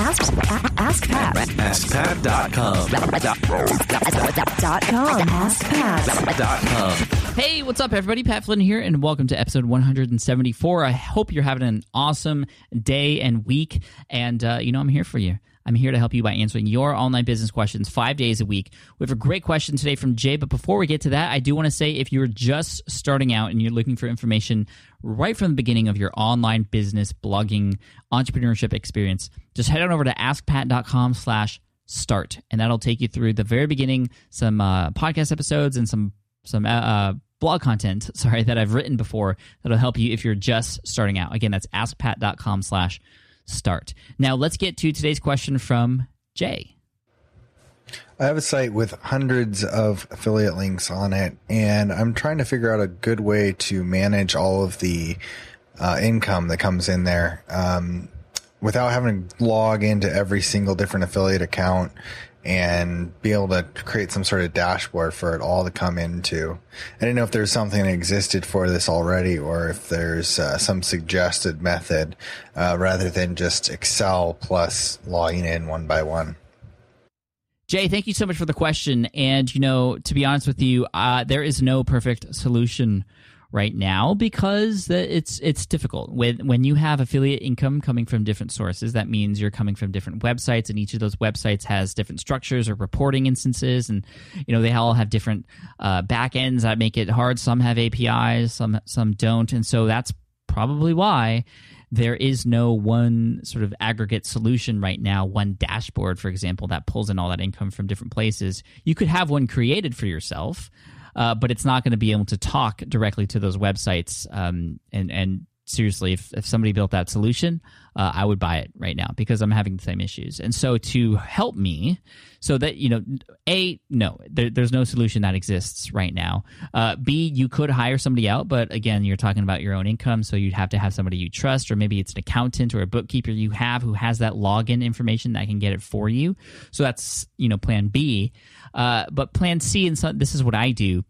Ask, ask Pat. AskPat.com. Dot com. AskPat. Hey, what's up, everybody? Pat Flynn here, and welcome to episode 174. I hope you're having an awesome day and week. And, uh, you know, I'm here for you. I'm here to help you by answering your online business questions five days a week. We have a great question today from Jay, but before we get to that, I do want to say if you're just starting out and you're looking for information right from the beginning of your online business, blogging, entrepreneurship experience, just head on over to askpat.com slash start, and that'll take you through the very beginning, some uh, podcast episodes and some some uh, uh, blog content, sorry, that I've written before that'll help you if you're just starting out. Again, that's askpat.com slash start. Now let's get to today's question from Jay. I have a site with hundreds of affiliate links on it, and I'm trying to figure out a good way to manage all of the uh, income that comes in there um, without having to log into every single different affiliate account and be able to create some sort of dashboard for it all to come into. I didn't know if there's something that existed for this already or if there's uh, some suggested method uh, rather than just Excel plus logging in one by one. Jay, thank you so much for the question. And, you know, to be honest with you, uh, there is no perfect solution right now because it's it's difficult. When when you have affiliate income coming from different sources that means you're coming from different websites and each of those websites has different structures or reporting instances and you know they all have different uh, backends that make it hard. Some have APIs some some don't. And so that's probably why there is no one sort of aggregate solution right now, one dashboard, for example, that pulls in all that income from different places. You could have one created for yourself, uh, but it's not going to be able to talk directly to those websites. Um, and and seriously, if, if somebody built that solution, uh, I would buy it right now because I'm having the same issues. And so to help me, so that you know, a no, there, there's no solution that exists right now. Uh, B, you could hire somebody out, but again, you're talking about your own income, so you'd have to have somebody you trust, or maybe it's an accountant or a bookkeeper you have who has that login information that can get it for you. So that's you know plan B. Uh, but plan C, and so, this is what I do.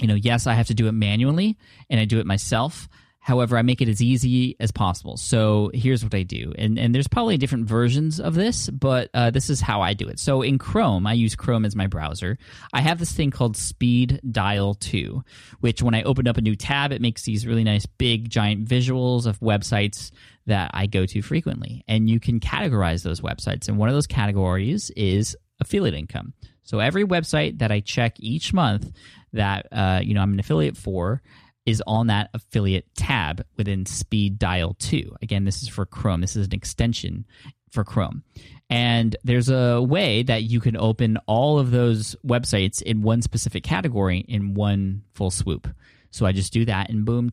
You know, yes, I have to do it manually, and I do it myself. However, I make it as easy as possible. So here's what I do, and and there's probably different versions of this, but uh, this is how I do it. So in Chrome, I use Chrome as my browser. I have this thing called Speed Dial Two, which when I open up a new tab, it makes these really nice big giant visuals of websites that I go to frequently, and you can categorize those websites. And one of those categories is affiliate income. So every website that I check each month that uh, you know I'm an affiliate for is on that affiliate tab within Speed Dial 2. Again, this is for Chrome. This is an extension for Chrome. And there's a way that you can open all of those websites in one specific category in one full swoop. So I just do that and boom,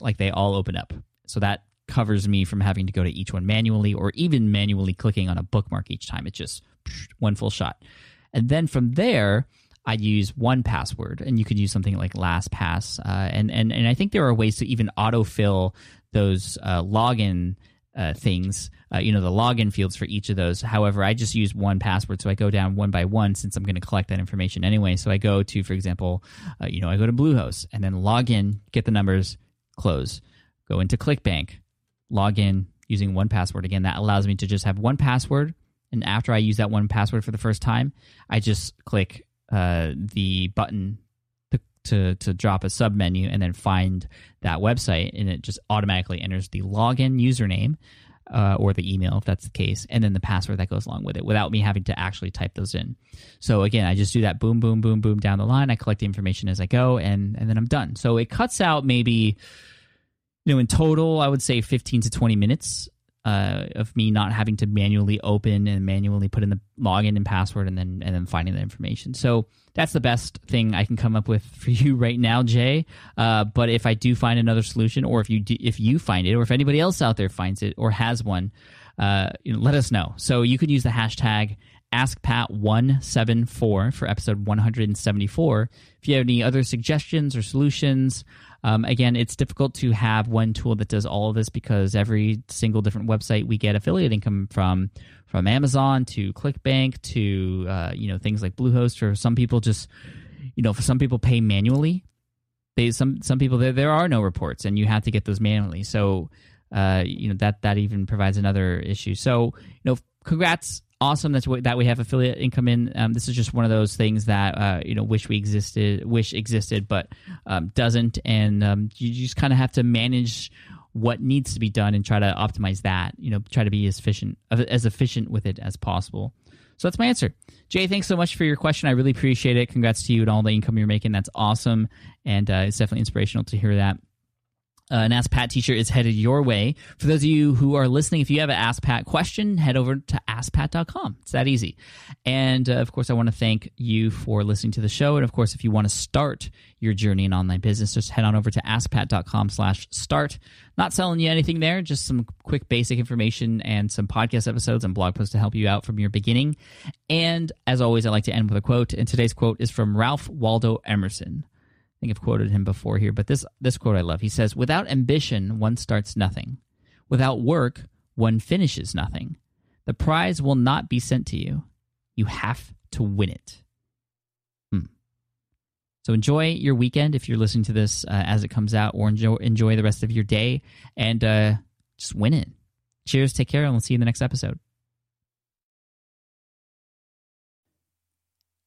like they all open up. So that covers me from having to go to each one manually or even manually clicking on a bookmark each time. It's just one full shot. And then from there, I'd use 1Password, and you could use something like LastPass, uh, and and and I think there are ways to even autofill those uh, login uh, things. Uh, you know, the login fields for each of those. However, I just use 1Password, so I go down one by one since I'm going to collect that information anyway. So I go to, for example, uh, you know, I go to Bluehost and then log in, get the numbers, close, go into ClickBank, log in using 1Password. Again, that allows me to just have one password. And after I use that one password for the first time, I just click uh, the button to, to, to drop a sub menu and then find that website, and it just automatically enters the login username. Uh, or the email if that's the case, and then the password that goes along with it without me having to actually type those in. So again, I just do that boom, boom, boom, boom down the line. I collect the information as I go, and and then I'm done. So it cuts out maybe, you know, in total, I would say 15 to 20 minutes uh, of me not having to manually open and manually put in the login and password and then and then finding the information. So that's the best thing I can come up with for you right now, Jay. Uh, but if I do find another solution, or if you do, if you find it, or if anybody else out there finds it or has one, uh, you know, let us know. So you could use the hashtag AskPat174 for episode 174. If you have any other suggestions or solutions, um, again, it's difficult to have one tool that does all of this because every single different website we get affiliate income from, from Amazon to ClickBank to uh, you know things like Bluehost. Or some people just, you know, for some people pay manually. They some some people there there are no reports and you have to get those manually. So uh, you know that that even provides another issue. So you know, congrats, awesome that's what, that we have affiliate income in. Um, this is just one of those things that uh, you know wish we existed, wish existed, but um, doesn't, and um, you just kind of have to manage what needs to be done and try to optimize that. You know, try to be as efficient as efficient with it as possible. So that's my answer. Jay, thanks so much for your question. I really appreciate it. Congrats to you and all the income you're making. That's awesome. And uh, it's definitely inspirational to hear that. Uh, an Ask Pat teacher is headed your way. For those of you who are listening, if you have an Ask Pat question, head over to askpat.com. It's that easy. And uh, of course, I want to thank you for listening to the show. And of course, if you want to start your journey in online business, just head on over to askpat.com slash start. Not selling you anything there, just some quick basic information and some podcast episodes and blog posts to help you out from your beginning. And as always, I like to end with a quote. And today's quote is from Ralph Waldo Emerson think I've quoted him before here, but this this quote I love. He says, "Without ambition, one starts nothing. Without work, one finishes nothing. The prize will not be sent to you. You have to win it." Hmm. So enjoy your weekend if you're listening to this uh, as it comes out, or enjoy enjoy the rest of your day and uh, just win it. Cheers, take care, and we'll see you in the next episode.